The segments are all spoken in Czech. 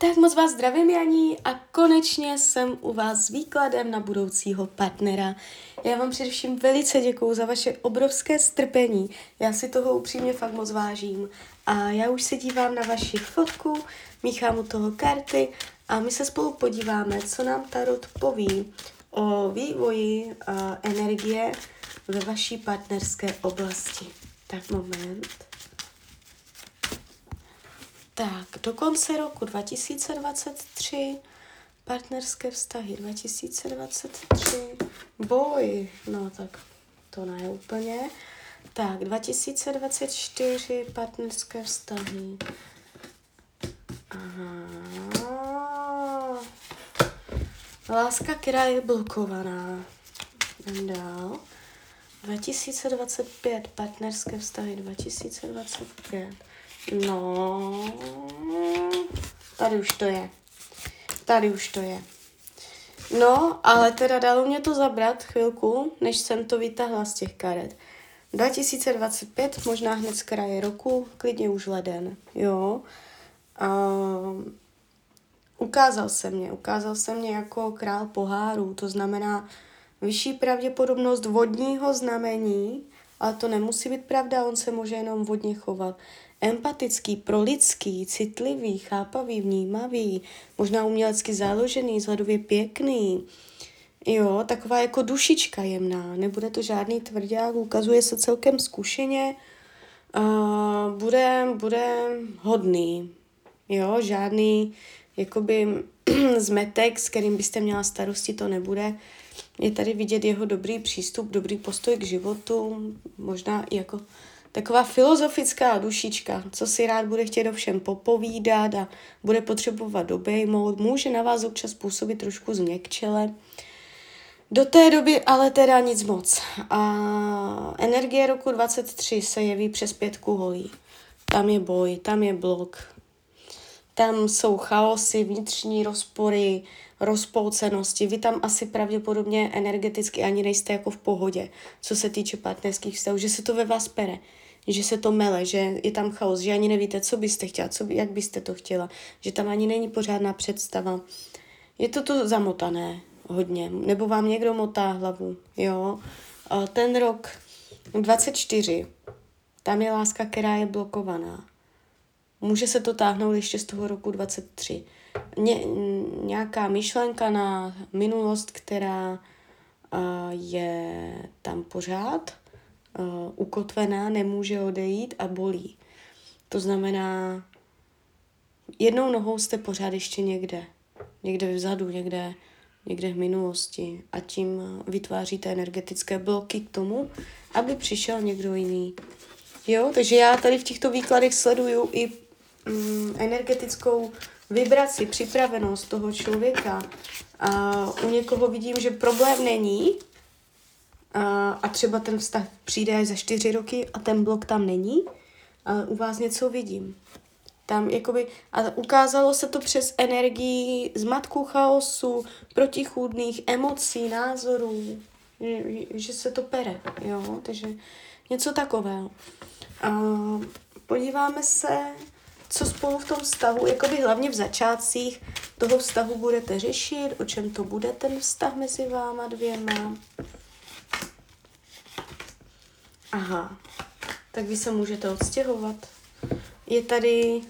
Tak moc vás zdravím, Janí, a konečně jsem u vás s výkladem na budoucího partnera. Já vám především velice děkuju za vaše obrovské strpení. Já si toho upřímně fakt moc vážím. A já už se dívám na vaši fotku, míchám u toho karty a my se spolu podíváme, co nám Tarot poví o vývoji energie ve vaší partnerské oblasti. Tak moment. Tak, do konce roku 2023, partnerské vztahy 2023, boj, no tak to ne úplně. Tak, 2024, partnerské vztahy. Aha. Láska, která je blokovaná. Dál. 2025, partnerské vztahy 2025. No, tady už to je. Tady už to je. No, ale teda dalo mě to zabrat chvilku, než jsem to vytáhla z těch karet. 2025, možná hned z kraje roku, klidně už leden, jo. Uh, ukázal se mě, ukázal se mě jako král pohárů, to znamená vyšší pravděpodobnost vodního znamení, ale to nemusí být pravda, on se může jenom vodně chovat empatický, prolidský, citlivý, chápavý, vnímavý, možná umělecky založený, zhledově pěkný. Jo, taková jako dušička jemná, nebude to žádný tvrdák, ukazuje se celkem zkušeně, uh, bude, bude hodný, jo, žádný jakoby zmetek, s kterým byste měla starosti, to nebude. Je tady vidět jeho dobrý přístup, dobrý postoj k životu, možná i jako taková filozofická dušička, co si rád bude chtět všem popovídat a bude potřebovat obejmout, může na vás občas působit trošku změkčele. Do té doby ale teda nic moc. A energie roku 23 se jeví přes pětku holí. Tam je boj, tam je blok. Tam jsou chaosy, vnitřní rozpory, rozpolcenosti. Vy tam asi pravděpodobně energeticky ani nejste jako v pohodě, co se týče partnerských vztahů, že se to ve vás pere že se to mele, že je tam chaos, že ani nevíte, co byste chtěla, co, jak byste to chtěla, že tam ani není pořádná představa. Je to tu zamotané hodně, nebo vám někdo motá hlavu, jo. Ten rok 24, tam je láska, která je blokovaná. Může se to táhnout ještě z toho roku 23. Ně, nějaká myšlenka na minulost, která uh, je tam pořád, uh, ukotvená, nemůže odejít a bolí. To znamená, jednou nohou jste pořád ještě někde. Někde vzadu, někde, někde v minulosti. A tím vytváříte energetické bloky k tomu, aby přišel někdo jiný. Jo, takže já tady v těchto výkladech sleduju i mm, energetickou vibraci, připravenost toho člověka. A u někoho vidím, že problém není, a, a třeba ten vztah přijde až za čtyři roky a ten blok tam není, a u vás něco vidím. Tam jakoby, a ukázalo se to přes energii zmatku chaosu, protichůdných emocí, názorů, že, že se to pere, jo, takže něco takového. A podíváme se, co spolu v tom vztahu, jakoby hlavně v začátcích toho vztahu budete řešit, o čem to bude ten vztah mezi váma dvěma. Aha, tak vy se můžete odstěhovat. Je tady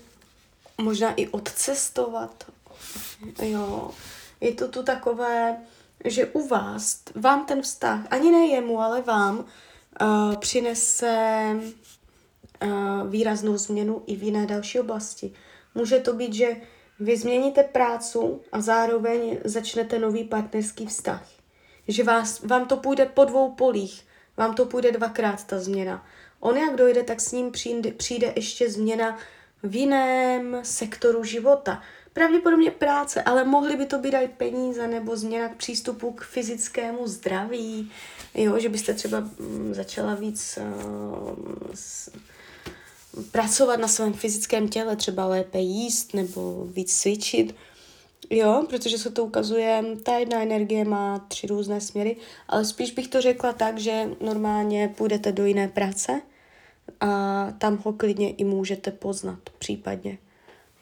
možná i odcestovat. Jo, je to tu takové, že u vás, vám ten vztah, ani ne jemu, ale vám, uh, přinese výraznou změnu i v jiné další oblasti. Může to být, že vy změníte prácu a zároveň začnete nový partnerský vztah. Že vás, vám to půjde po dvou polích vám to půjde dvakrát ta změna. On jak dojde, tak s ním přijde, přijde ještě změna v jiném sektoru života. Pravděpodobně práce, ale mohly by to být i peníze nebo změna k přístupu k fyzickému zdraví. Jo, že byste třeba mm, začala víc uh, s, pracovat na svém fyzickém těle, třeba lépe jíst nebo víc cvičit. Jo, protože se to ukazuje, ta jedna energie má tři různé směry, ale spíš bych to řekla tak, že normálně půjdete do jiné práce a tam ho klidně i můžete poznat případně.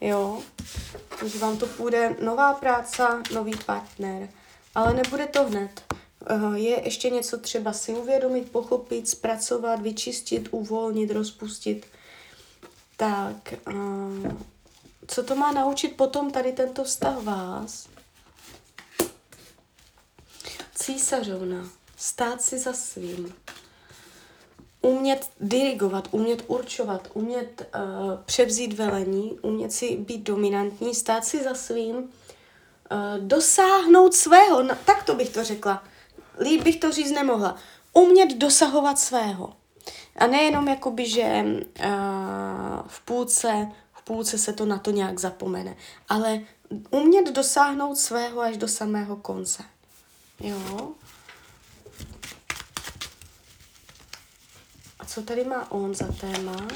Jo, takže vám to půjde nová práce, nový partner, ale nebude to hned. Eh, je ještě něco třeba si uvědomit, pochopit, zpracovat, vyčistit, uvolnit, rozpustit. Tak, co to má naučit potom tady tento vztah vás? Císařovna, stát si za svým, umět dirigovat, umět určovat, umět uh, převzít velení, umět si být dominantní, stát si za svým, uh, dosáhnout svého, tak to bych to řekla. Líp bych to říct nemohla. Umět dosahovat svého. A nejenom jakoby, že uh, v půlce, v půlce se to na to nějak zapomene, ale umět dosáhnout svého až do samého konce. Jo. A co tady má on za téma?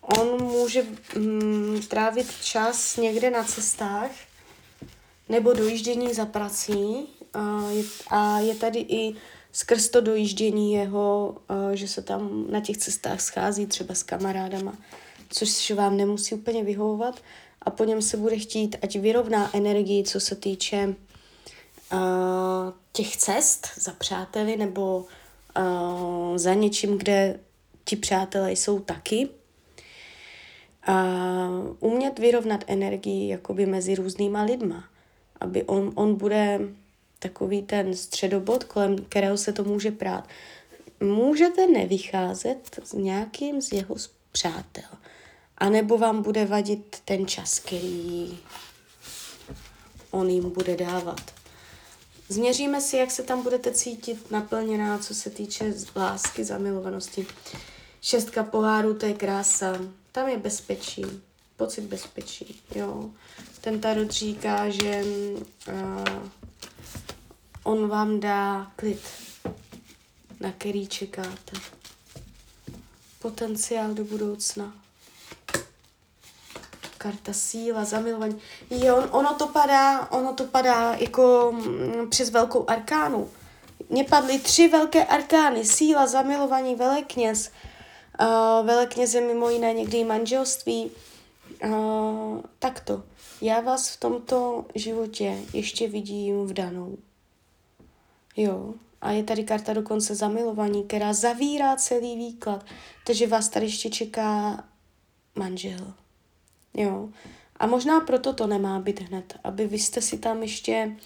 On může mm, trávit čas někde na cestách nebo dojíždění za prací a je, a je tady i skrz to dojíždění jeho, že se tam na těch cestách schází třeba s kamarádama, což vám nemusí úplně vyhovovat a po něm se bude chtít, ať vyrovná energii, co se týče těch cest za přáteli nebo za něčím, kde ti přátelé jsou taky. A umět vyrovnat energii jakoby mezi různýma lidma, aby on, on bude takový ten středobod, kolem kterého se to může prát. Můžete nevycházet s nějakým z jeho přátel, anebo vám bude vadit ten čas, který on jim bude dávat. Změříme si, jak se tam budete cítit naplněná, co se týče lásky, zamilovanosti. Šestka poháru, to je krása. Tam je bezpečí, pocit bezpečí, jo. Ten tarot říká, že uh, on vám dá klid, na který čekáte. Potenciál do budoucna. Karta síla, zamilování. Jo, ono to padá, ono to padá jako mm, přes velkou arkánu. Mně padly tři velké arkány. Síla, zamilování, velekněz. Uh, velekněz je mimo jiné někdy manželství. Uh, takto. Já vás v tomto životě ještě vidím v danou. Jo, a je tady karta dokonce zamilovaní, která zavírá celý výklad. Takže vás tady ještě čeká manžel. Jo. A možná proto to nemá být hned, aby vy jste si tam ještě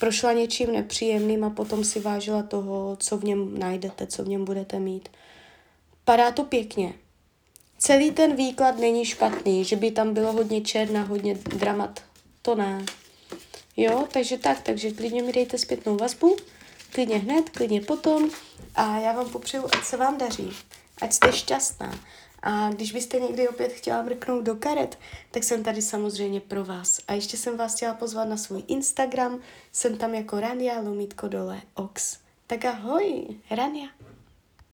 prošla něčím nepříjemným a potom si vážila toho, co v něm najdete, co v něm budete mít. Padá to pěkně. Celý ten výklad není špatný, že by tam bylo hodně černa, hodně dramat. To ne. Jo, takže tak, takže klidně mi dejte zpětnou vazbu, klidně hned, klidně potom a já vám popřeju, ať se vám daří, ať jste šťastná. A když byste někdy opět chtěla mrknout do karet, tak jsem tady samozřejmě pro vás. A ještě jsem vás chtěla pozvat na svůj Instagram, jsem tam jako Rania Lomítko dole Ox. Tak ahoj, Rania.